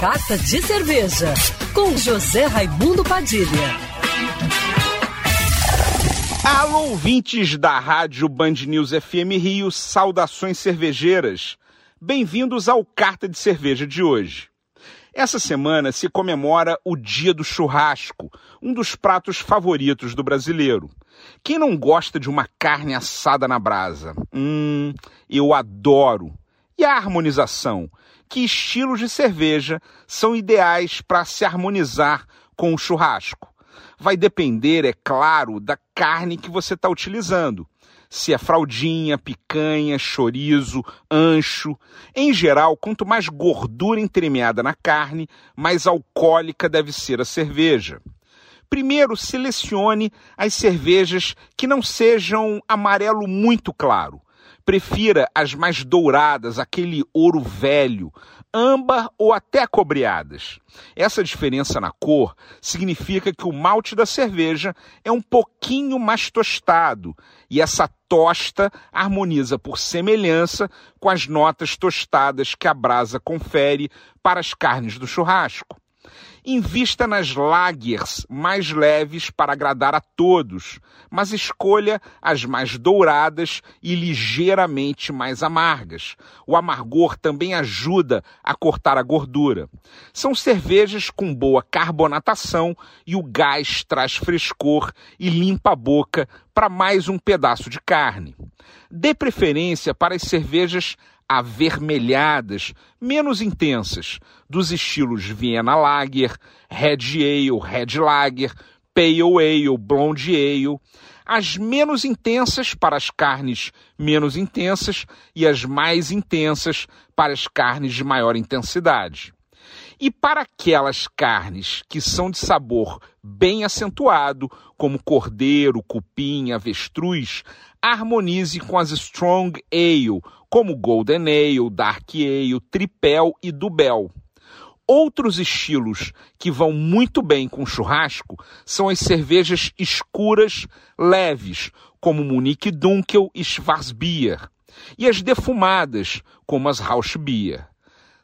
Carta de Cerveja, com José Raimundo Padilha. Alô, ouvintes da Rádio Band News FM Rio, saudações cervejeiras. Bem-vindos ao Carta de Cerveja de hoje. Essa semana se comemora o Dia do Churrasco, um dos pratos favoritos do brasileiro. Quem não gosta de uma carne assada na brasa? Hum, eu adoro. E a harmonização? Que estilos de cerveja são ideais para se harmonizar com o churrasco? Vai depender, é claro, da carne que você está utilizando. Se é fraldinha, picanha, chorizo, ancho. Em geral, quanto mais gordura entremeada na carne, mais alcoólica deve ser a cerveja. Primeiro, selecione as cervejas que não sejam amarelo muito claro. Prefira as mais douradas, aquele ouro velho, âmbar ou até cobreadas. Essa diferença na cor significa que o malte da cerveja é um pouquinho mais tostado e essa tosta harmoniza por semelhança com as notas tostadas que a brasa confere para as carnes do churrasco. Invista nas lagers mais leves para agradar a todos, mas escolha as mais douradas e ligeiramente mais amargas. O amargor também ajuda a cortar a gordura. São cervejas com boa carbonatação e o gás traz frescor e limpa a boca para mais um pedaço de carne. Dê preferência para as cervejas avermelhadas, menos intensas, dos estilos Vienna Lager, Red Ale, Red Lager, Pale Ale, Blonde Ale, as menos intensas para as carnes menos intensas e as mais intensas para as carnes de maior intensidade. E para aquelas carnes que são de sabor bem acentuado, como cordeiro, cupim, avestruz, harmonize com as Strong Ale, como Golden Ale, Dark Ale, Tripel e Dubel. Outros estilos que vão muito bem com churrasco são as cervejas escuras leves, como Munique Dunkel e Schwarzbier, e as defumadas, como as Rauschbier.